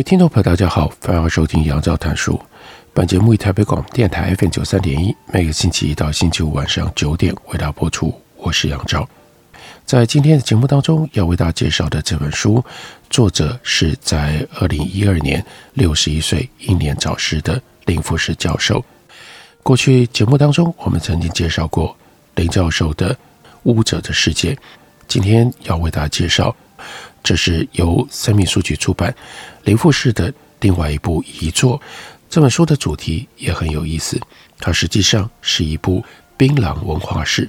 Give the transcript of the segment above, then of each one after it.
位听众朋友，大家好，欢迎收听杨照谈书。本节目以台北广电台 FM 九三点一，每个星期一到星期五晚上九点为大家播出。我是杨照。在今天的节目当中，要为大家介绍的这本书，作者是在二零一二年六十一岁英年早逝的林富士教授。过去节目当中，我们曾经介绍过林教授的《巫者的世界》，今天要为大家介绍。这是由三民书局出版林富士的另外一部遗作。这本书的主题也很有意思，它实际上是一部槟榔文化史，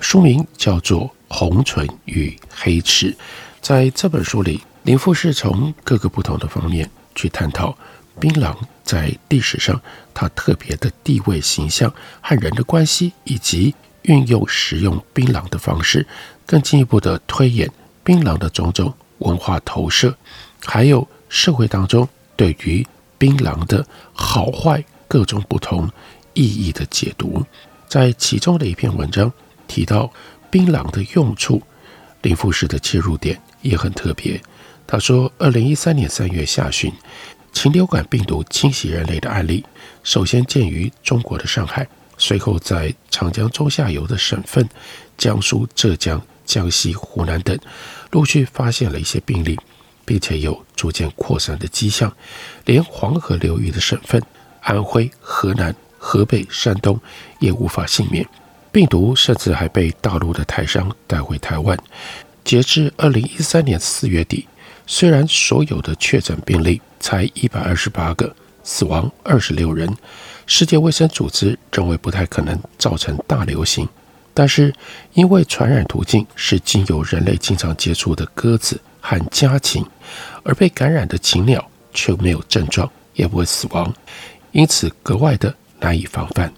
书名叫做《红唇与黑齿》。在这本书里，林富士从各个不同的方面去探讨槟榔在历史上它特别的地位、形象和人的关系，以及运用食用槟榔的方式，更进一步的推演。槟榔的种种文化投射，还有社会当中对于槟榔的好坏各种不同意义的解读，在其中的一篇文章提到槟榔的用处，林富士的切入点也很特别。他说，二零一三年三月下旬，禽流感病毒侵袭人类的案例，首先见于中国的上海，随后在长江中下游的省份，江苏、浙江。江西、湖南等陆续发现了一些病例，并且有逐渐扩散的迹象。连黄河流域的省份安徽、河南、河北、山东也无法幸免。病毒甚至还被大陆的台商带回台湾。截至二零一三年四月底，虽然所有的确诊病例才一百二十八个，死亡二十六人，世界卫生组织认为不太可能造成大流行。但是，因为传染途径是经由人类经常接触的鸽子和家禽，而被感染的禽鸟却没有症状，也不会死亡，因此格外的难以防范。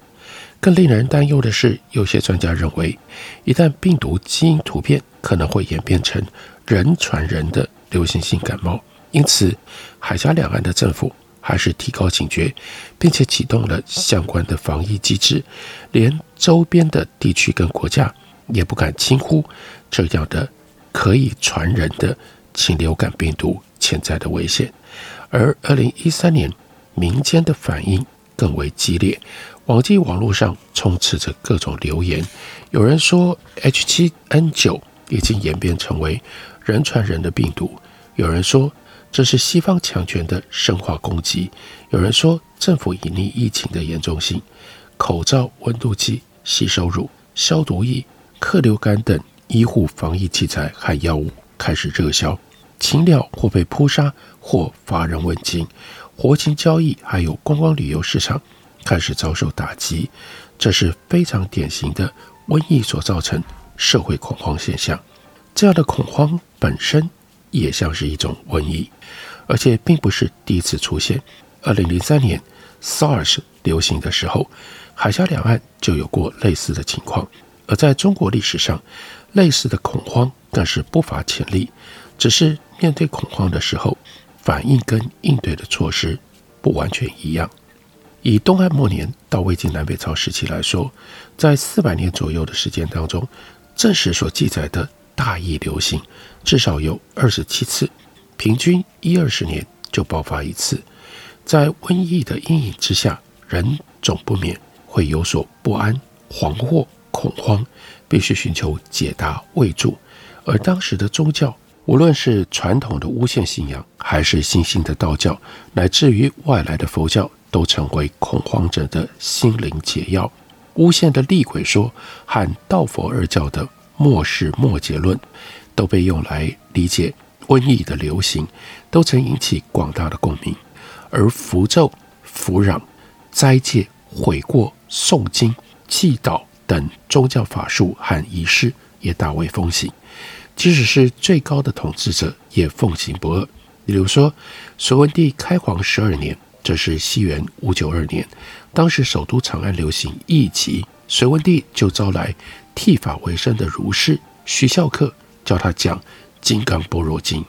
更令人担忧的是，有些专家认为，一旦病毒基因突变，可能会演变成人传人的流行性感冒。因此，海峡两岸的政府。还是提高警觉，并且启动了相关的防疫机制，连周边的地区跟国家也不敢轻忽这样的可以传人的禽流感病毒潜在的危险。而二零一三年，民间的反应更为激烈，网际网络上充斥着各种流言，有人说 H 七 N 九已经演变成为人传人的病毒，有人说。这是西方强权的生化攻击。有人说，政府隐匿疫情的严重性，口罩、温度计、洗手乳、消毒液、克流感等医护防疫器材和药物开始热销，禽鸟或被扑杀，或乏人问津，活禽交易还有观光旅游市场开始遭受打击。这是非常典型的瘟疫所造成社会恐慌现象。这样的恐慌本身也像是一种瘟疫。而且并不是第一次出现。二零零三年 SARS 流行的时候，海峡两岸就有过类似的情况。而在中国历史上，类似的恐慌更是不乏潜力，只是面对恐慌的时候，反应跟应对的措施不完全一样。以东汉末年到魏晋南北朝时期来说，在四百年左右的时间当中，正史所记载的大疫流行至少有二十七次。平均一二十年就爆发一次，在瘟疫的阴影之下，人总不免会有所不安、惶惑、恐慌，必须寻求解答慰助。而当时的宗教，无论是传统的巫线信仰，还是新兴的道教，乃至于外来的佛教，都成为恐慌者的心灵解药。巫线的厉鬼说和道佛二教的末世末劫论，都被用来理解。瘟疫的流行都曾引起广大的共鸣，而符咒、符壤、斋戒、悔过、诵经、祈祷等宗教法术和仪式也大为风行。即使是最高的统治者也奉行不二。比如说，隋文帝开皇十二年，这是西元五九二年，当时首都长安流行疫疾，隋文帝就招来剃发为生的儒士徐孝克，教他讲《金刚般若经》，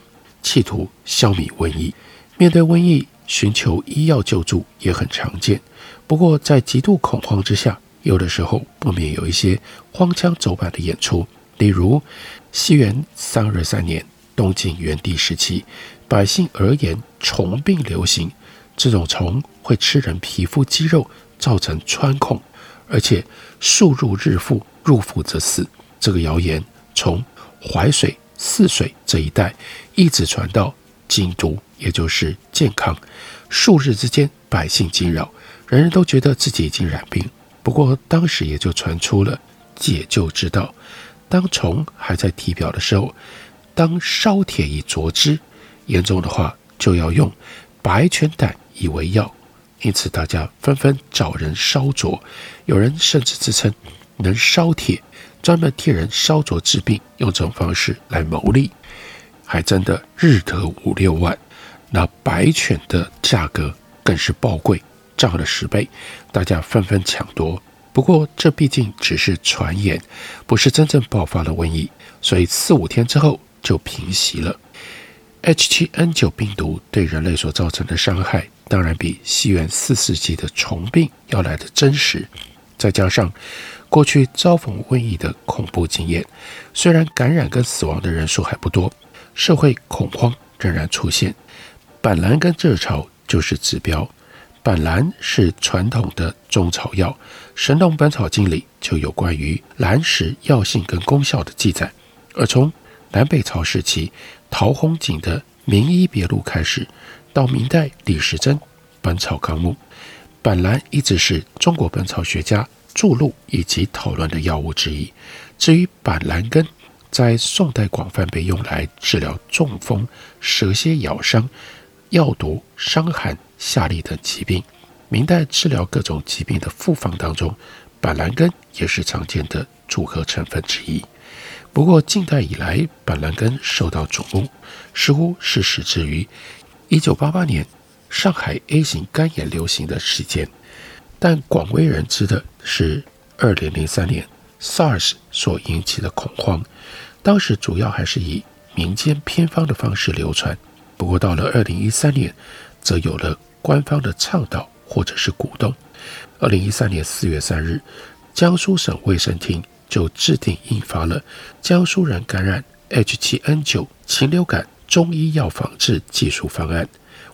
企图消弭瘟疫。面对瘟疫，寻求医药救助也很常见。不过，在极度恐慌之下，有的时候不免有一些荒腔走板的演出。例如，西元三二三年，东晋元帝时期，百姓而言虫病流行，这种虫会吃人皮肤肌肉，造成穿孔，而且数入日腹，入腹则死。这个谣言从淮水、泗水这一带一直传到京都，也就是健康。数日之间，百姓惊扰，人人都觉得自己已经染病。不过当时也就传出了解救之道。当虫还在体表的时候，当烧铁以灼之；严重的话，就要用白犬胆以为药。因此，大家纷纷找人烧灼。有人甚至自称能烧铁，专门替人烧灼治病，用这种方式来牟利，还真的日得五六万。那白犬的价格更是暴贵，涨了十倍，大家纷纷抢夺。不过，这毕竟只是传言，不是真正爆发了瘟疫，所以四五天之后就平息了。H7N9 病毒对人类所造成的伤害，当然比西元四世纪的虫病要来得真实。再加上过去遭逢瘟疫的恐怖经验，虽然感染跟死亡的人数还不多，社会恐慌仍然出现。板蓝根热潮就是指标。板蓝是传统的中草药，《神农本草经》里就有关于蓝石药性跟功效的记载。而从南北朝时期陶弘景的《名医别录》开始，到明代李时珍《本草纲目》，板蓝一直是中国本草学家注入以及讨论的药物之一。至于板蓝根，在宋代广泛被用来治疗中风、蛇蝎咬伤、药毒、伤寒。下痢等疾病，明代治疗各种疾病的复方当中，板蓝根也是常见的组合成分之一。不过近代以来，板蓝根受到瞩目，似乎是始自于1988年上海 A 型肝炎流行的时间。但广为人知的是2003年 SARS 所引起的恐慌，当时主要还是以民间偏方的方式流传。不过到了2013年，则有了官方的倡导或者是鼓动。二零一三年四月三日，江苏省卫生厅就制定印发了《江苏人感染 H7N9 禽流感中医药防治技术方案》，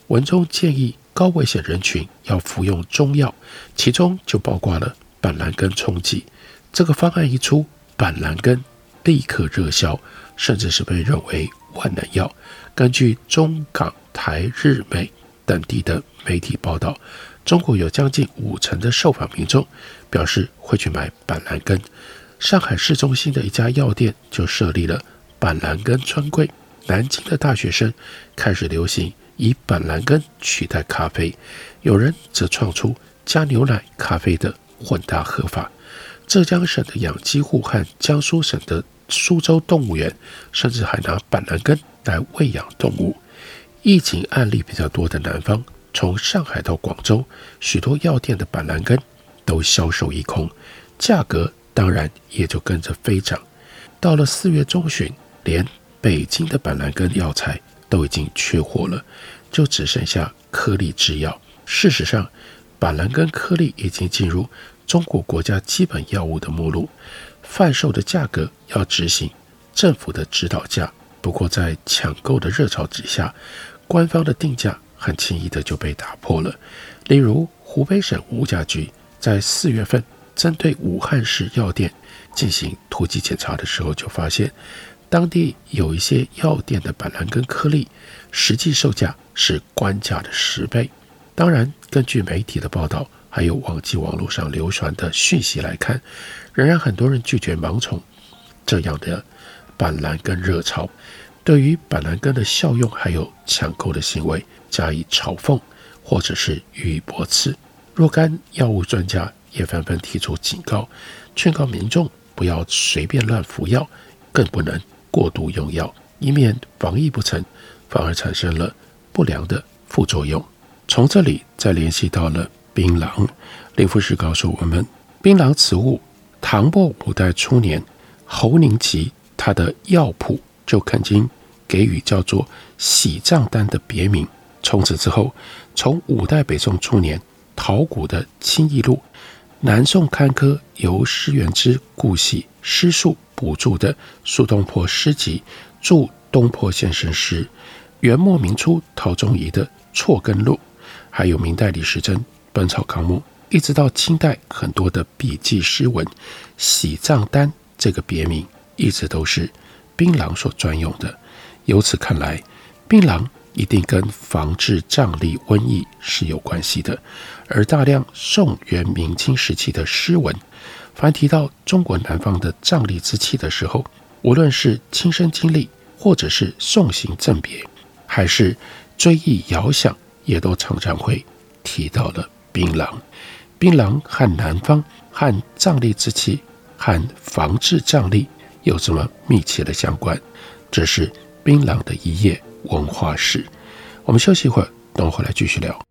文中建议高危险人群要服用中药，其中就包括了板蓝根冲剂。这个方案一出，板蓝根立刻热销，甚至是被认为万能药。根据中港台日美。等地的媒体报道，中国有将近五成的受访民众表示会去买板蓝根。上海市中心的一家药店就设立了板蓝根专柜。南京的大学生开始流行以板蓝根取代咖啡，有人则创出加牛奶、咖啡的混搭合法。浙江省的养鸡户和江苏省的苏州动物园，甚至还拿板蓝根来喂养动物。疫情案例比较多的南方，从上海到广州，许多药店的板蓝根都销售一空，价格当然也就跟着飞涨。到了四月中旬，连北京的板蓝根药材都已经缺货了，就只剩下颗粒制药。事实上，板蓝根颗粒已经进入中国国家基本药物的目录，贩售的价格要执行政府的指导价。不过，在抢购的热潮之下，官方的定价很轻易的就被打破了。例如，湖北省物价局在四月份针对武汉市药店进行突击检查的时候，就发现当地有一些药店的板蓝根颗粒实际售价是官价的十倍。当然，根据媒体的报道，还有网际网络上流传的讯息来看，仍然很多人拒绝盲从这样的板蓝根热潮。对于板蓝根的效用还有抢购的行为加以嘲讽，或者是予以驳斥，若干药物专家也纷纷提出警告，劝告民众不要随便乱服药，更不能过度用药，以免防疫不成，反而产生了不良的副作用。从这里再联系到了槟榔，林富士告诉我们，槟榔此物，唐末五代初年，侯宁吉他的药谱就曾经给予叫做喜胀丹的别名。从此之后，从五代北宋初年陶谷的《清异录》，南宋刊刻由施元之顾系诗述补注的苏东坡诗集《著东坡先生诗》，元末明初陶宗仪的《错根录》，还有明代李时珍《本草纲目》，一直到清代很多的笔记诗文，喜葬丹这个别名一直都是槟榔所专用的。由此看来，槟榔。一定跟防治瘴癘瘟疫是有关系的，而大量宋元明清时期的诗文，凡提到中国南方的瘴癘之气的时候，无论是亲身经历，或者是送行赠别，还是追忆遥想，也都常常会提到了槟榔。槟榔和南方、和瘴癘之气、和防治藏历有这么密切的相关，这是槟榔的一页。文化史，我们休息一会儿，等会儿来继续聊。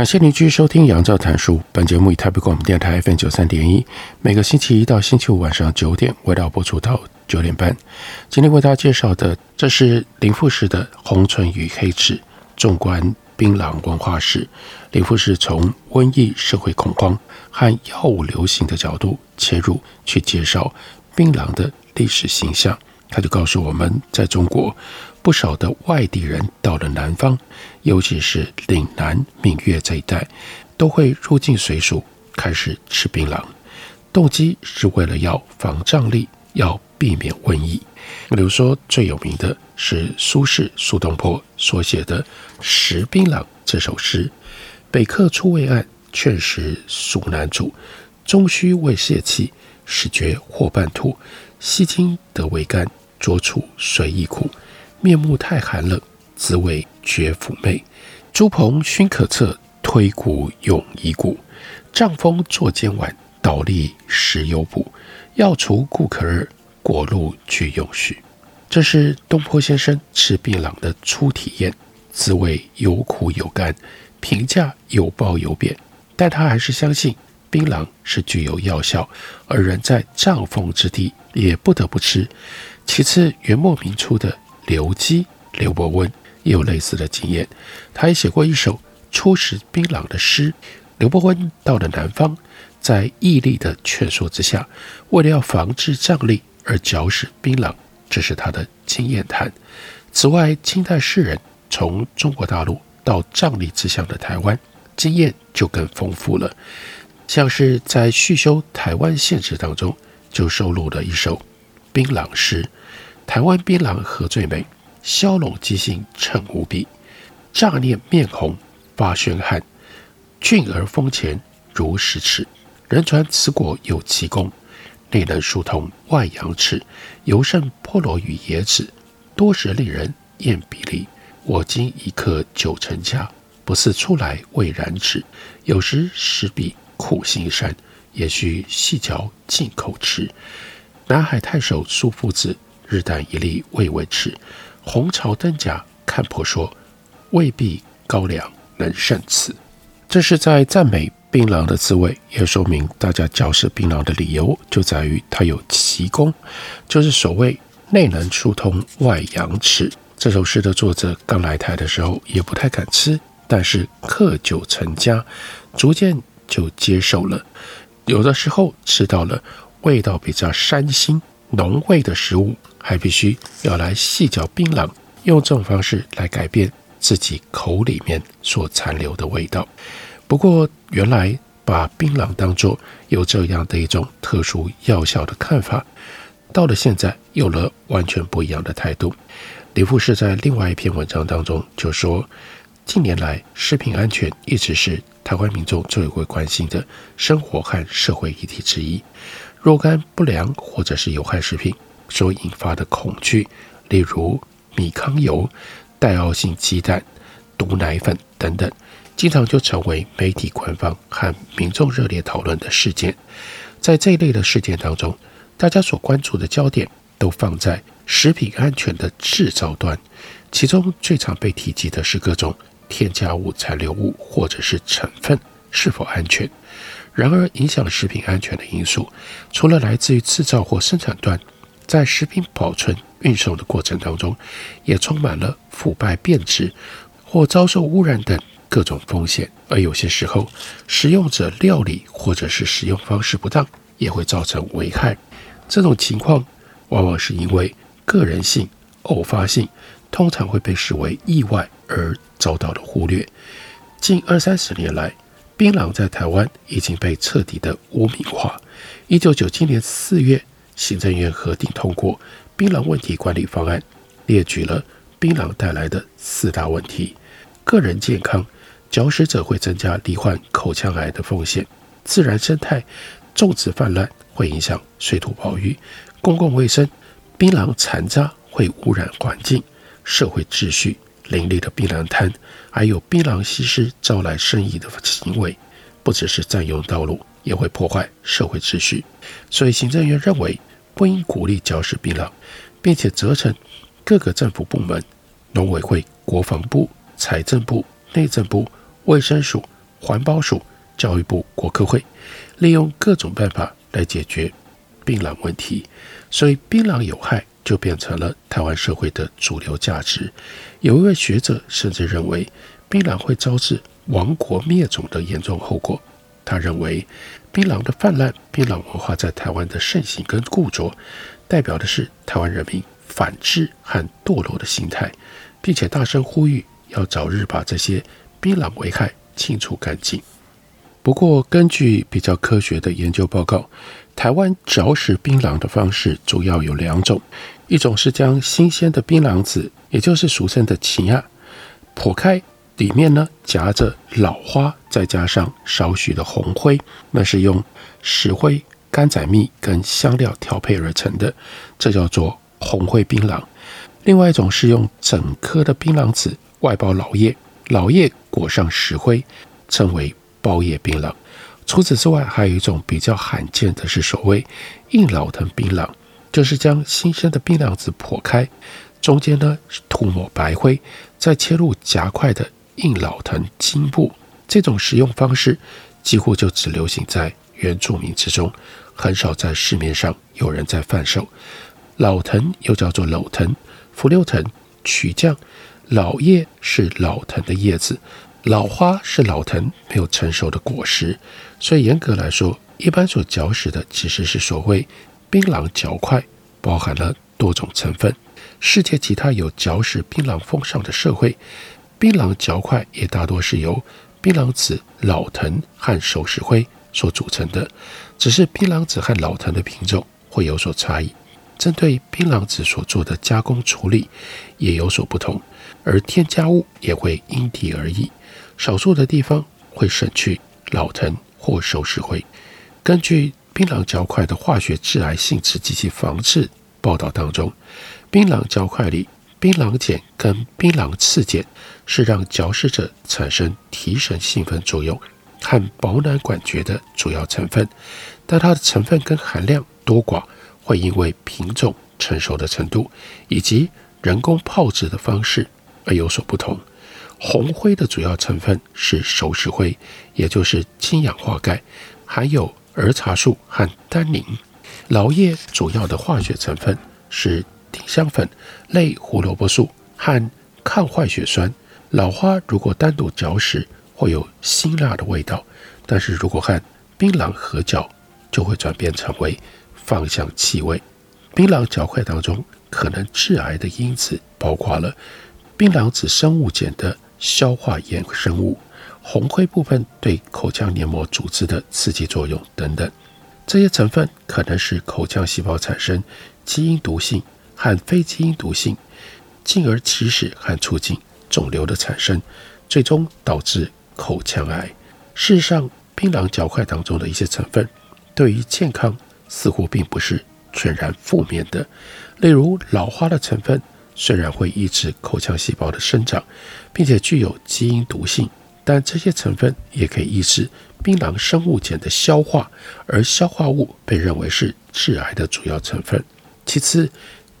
感谢您继续收听《杨照谈书》。本节目以台北广播电台 FM 九三点一，每个星期一到星期五晚上九点，为大家播出到九点半。今天为大家介绍的，这是林富士的《红唇与黑齿：纵观槟榔文化史》。林富士从瘟疫、社会恐慌和药物流行的角度切入，去介绍槟榔的历史形象。他就告诉我们，在中国。不少的外地人到了南方，尤其是岭南、闽粤这一带，都会入境随俗，开始吃槟榔，动机是为了要防瘴疠，要避免瘟疫。比如说，最有名的是苏轼苏东坡所写的《食槟榔》这首诗：“北客初未谙，劝食蜀难煮。终须未泄气，始觉或半途。西京得为甘，浊处随意苦。”面目太寒冷，滋味绝妩媚。猪朋熏可测，推骨永遗骨。胀风作煎丸，倒立食犹补。药除故可軼，果露俱永续。这是东坡先生吃槟榔的初体验，滋味有苦有甘，评价有褒有贬。但他还是相信槟榔是具有药效，而人在胀风之地也不得不吃。其次，元末明初的。刘基、刘伯温也有类似的经验，他也写过一首初食槟榔的诗。刘伯温到了南方，在义利的劝说之下，为了要防治瘴疠而嚼食槟榔，这是他的经验谈。此外，清代诗人从中国大陆到瘴疠之乡的台湾，经验就更丰富了。像是在续修台湾县志当中就收录了一首槟榔诗：台湾槟榔何最美，消拢鸡性称无比。乍念面红发宣汗，俊而丰前如十尺。人传此果有奇功，内能疏通外阳池，尤胜菠萝与椰子，多时令人厌比例。我今一刻九成家，不似初来未然止。有时食比苦心山，也须细嚼进口吃。南海太守苏父子，日啖一粒未为耻。红潮灯甲看破说，未必高粱能胜此。这是在赞美槟榔的滋味，也说明大家嚼食槟榔的理由就在于它有奇功，就是所谓内能疏通外阳齿。这首诗的作者刚来台的时候也不太敢吃，但是克久成家，逐渐就接受了。有的时候吃到了味道比较膻腥浓味的食物，还必须要来细嚼槟榔，用这种方式来改变自己口里面所残留的味道。不过，原来把槟榔当作有这样的一种特殊药效的看法，到了现在有了完全不一样的态度。李富士在另外一篇文章当中就说，近年来食品安全一直是台湾民众最为关心的生活和社会议题之一。若干不良或者是有害食品所引发的恐惧，例如米糠油、代奥性鸡蛋、毒奶粉等等，经常就成为媒体官方和民众热烈讨论的事件。在这一类的事件当中，大家所关注的焦点都放在食品安全的制造端，其中最常被提及的是各种添加物、残留物或者是成分是否安全。然而，影响食品安全的因素，除了来自于制造或生产端，在食品保存、运送的过程当中，也充满了腐败、变质或遭受污染等各种风险。而有些时候，使用者料理或者是使用方式不当，也会造成危害。这种情况往往是因为个人性、偶发性，通常会被视为意外而遭到了忽略。近二三十年来，槟榔在台湾已经被彻底的污名化。一九九七年四月，行政院核定通过《槟榔问题管理方案》，列举了槟榔带来的四大问题：个人健康，嚼食者会增加罹患口腔癌的风险；自然生态，种植泛滥会影响水土保育；公共卫生。槟榔残渣会污染环境，社会秩序林立的槟榔摊，还有槟榔西施招来生意的行为，不只是占用道路，也会破坏社会秩序。所以行政院认为，不应鼓励嚼食槟榔，并且责成各个政府部门、农委会、国防部、财政部、内政部、卫生署、环保署、教育部、国科会，利用各种办法来解决槟榔问题。所以，槟榔有害就变成了台湾社会的主流价值。有一位学者甚至认为，槟榔会招致亡国灭种的严重后果。他认为，槟榔的泛滥、槟榔文化在台湾的盛行跟固着，代表的是台湾人民反智和堕落的心态，并且大声呼吁要早日把这些槟榔危害清除干净。不过，根据比较科学的研究报告，台湾嚼食槟榔的方式主要有两种，一种是将新鲜的槟榔籽，也就是俗称的奇亚，剖开，里面呢夹着老花，再加上少许的红灰，那是用石灰、干仔蜜跟香料调配而成的，这叫做红灰槟榔。另外一种是用整颗的槟榔籽外包老叶，老叶裹上石灰，称为包叶槟榔。除此之外，还有一种比较罕见的是所谓硬老藤槟榔，就是将新鲜的槟榔籽剖开，中间呢涂抹白灰，再切入夹块的硬老藤茎部。这种食用方式几乎就只流行在原住民之中，很少在市面上有人在贩售。老藤又叫做柳藤、伏流藤、曲酱，老叶是老藤的叶子。老花是老藤没有成熟的果实，所以严格来说，一般所嚼食的其实是所谓槟榔嚼块，包含了多种成分。世界其他有嚼食槟榔风尚的社会，槟榔嚼块也大多是由槟榔籽、老藤和熟石灰所组成的，只是槟榔籽和老藤的品种会有所差异。针对槟榔籽所做的加工处理也有所不同，而添加物也会因地而异。少数的地方会省去老藤或熟石灰。根据槟榔胶块的化学致癌性质及其防治报道当中，槟榔胶块里槟榔碱跟槟榔次碱是让嚼食者产生提神兴奋作用和饱暖感觉的主要成分，但它的成分跟含量多寡会因为品种、成熟的程度以及人工泡制的方式而有所不同。红灰的主要成分是熟石灰，也就是氢氧化钙，含有儿茶素和单宁。老叶主要的化学成分是丁香粉、类胡萝卜素和抗坏血酸。老花如果单独嚼食，会有辛辣的味道，但是如果和槟榔合嚼，就会转变成为芳香气味。槟榔嚼块当中可能致癌的因子包括了槟榔子生物碱的消化衍生物、红灰部分对口腔黏膜组织的刺激作用等等。这些成分可能使口腔细胞产生基因毒性和非基因毒性，进而起始和促进肿瘤的产生，最终导致口腔癌。事实上，槟榔嚼块当中的一些成分对于健康似乎并不是全然负面的。例如，老花的成分虽然会抑制口腔细胞的生长，并且具有基因毒性，但这些成分也可以抑制。槟榔生物碱的消化，而消化物被认为是致癌的主要成分。其次，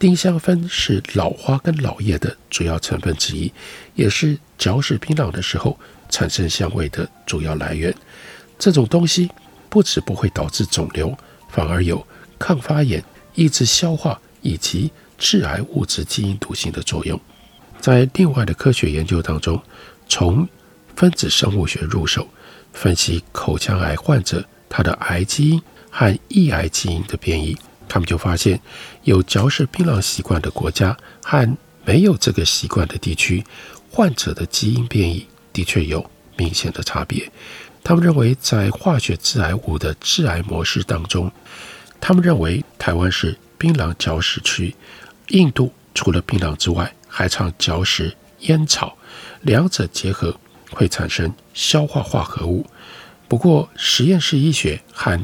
丁香酚是老花跟老叶的主要成分之一，也是嚼食槟榔的时候产生香味的主要来源。这种东西不止不会导致肿瘤，反而有抗发炎、抑制消化以及致癌物质基因毒性的作用。在另外的科学研究当中，从分子生物学入手。分析口腔癌患者他的癌基因和抑癌基因的变异，他们就发现有嚼食槟榔习惯的国家和没有这个习惯的地区，患者的基因变异的确有明显的差别。他们认为，在化学致癌物的致癌模式当中，他们认为台湾是槟榔嚼食区，印度除了槟榔之外，还常嚼食烟草，两者结合。会产生消化化合物，不过实验室医学和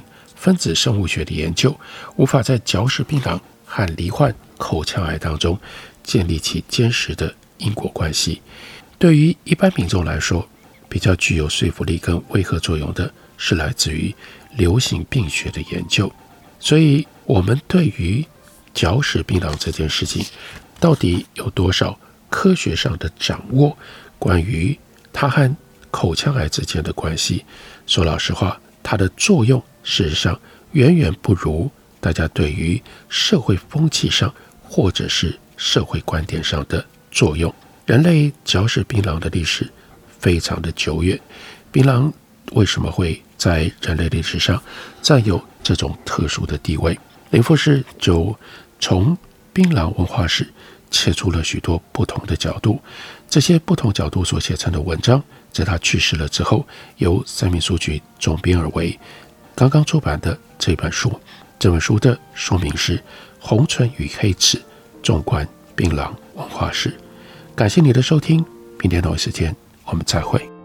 分子生物学的研究无法在嚼食槟榔和罹患口腔癌当中建立起坚实的因果关系。对于一般民众来说，比较具有说服力跟威吓作用的是来自于流行病学的研究。所以，我们对于嚼食槟榔这件事情，到底有多少科学上的掌握？关于它和口腔癌之间的关系，说老实话，它的作用事实上远远不如大家对于社会风气上或者是社会观点上的作用。人类嚼食槟榔的历史非常的久远，槟榔为什么会在人类历史上占有这种特殊的地位？林富士就从槟榔文化史切出了许多不同的角度。这些不同角度所写成的文章，在他去世了之后，由三民书局总编而为。刚刚出版的这本书，这本书的书名是《红唇与黑齿：纵观槟榔文化史》。感谢你的收听，明天同一时间我们再会。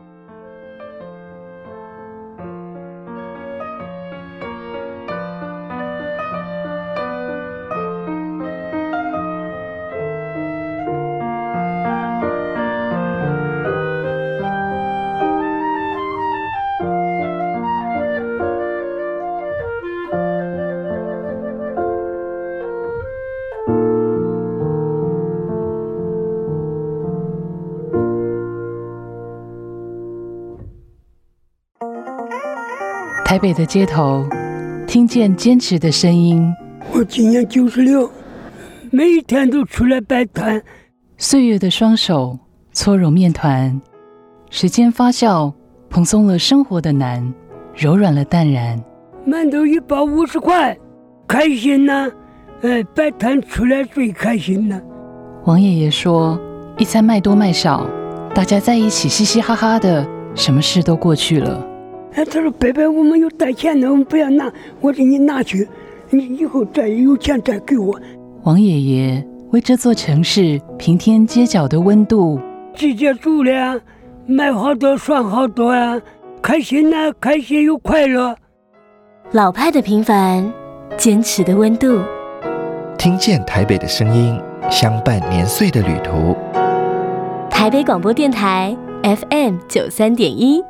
北的街头，听见坚持的声音。我今年九十六，每一天都出来摆摊。岁月的双手搓揉面团，时间发酵，蓬松了生活的难，柔软了淡然。馒头一包五十块，开心呐、啊！哎，摆摊出来最开心了。王爷爷说：“一餐卖多卖少，大家在一起嘻嘻哈哈的，什么事都过去了。”哎，他说：“伯伯，我们有带钱呢，我们不要拿，我给你拿去，你以后再有钱再给我。”王爷爷为这座城市平添街角的温度，季节住了，买好多爽好多啊，开心呐、啊，开心又快乐。老派的平凡，坚持的温度，听见台北的声音，相伴年岁的旅途。台北广播电台 FM 九三点一。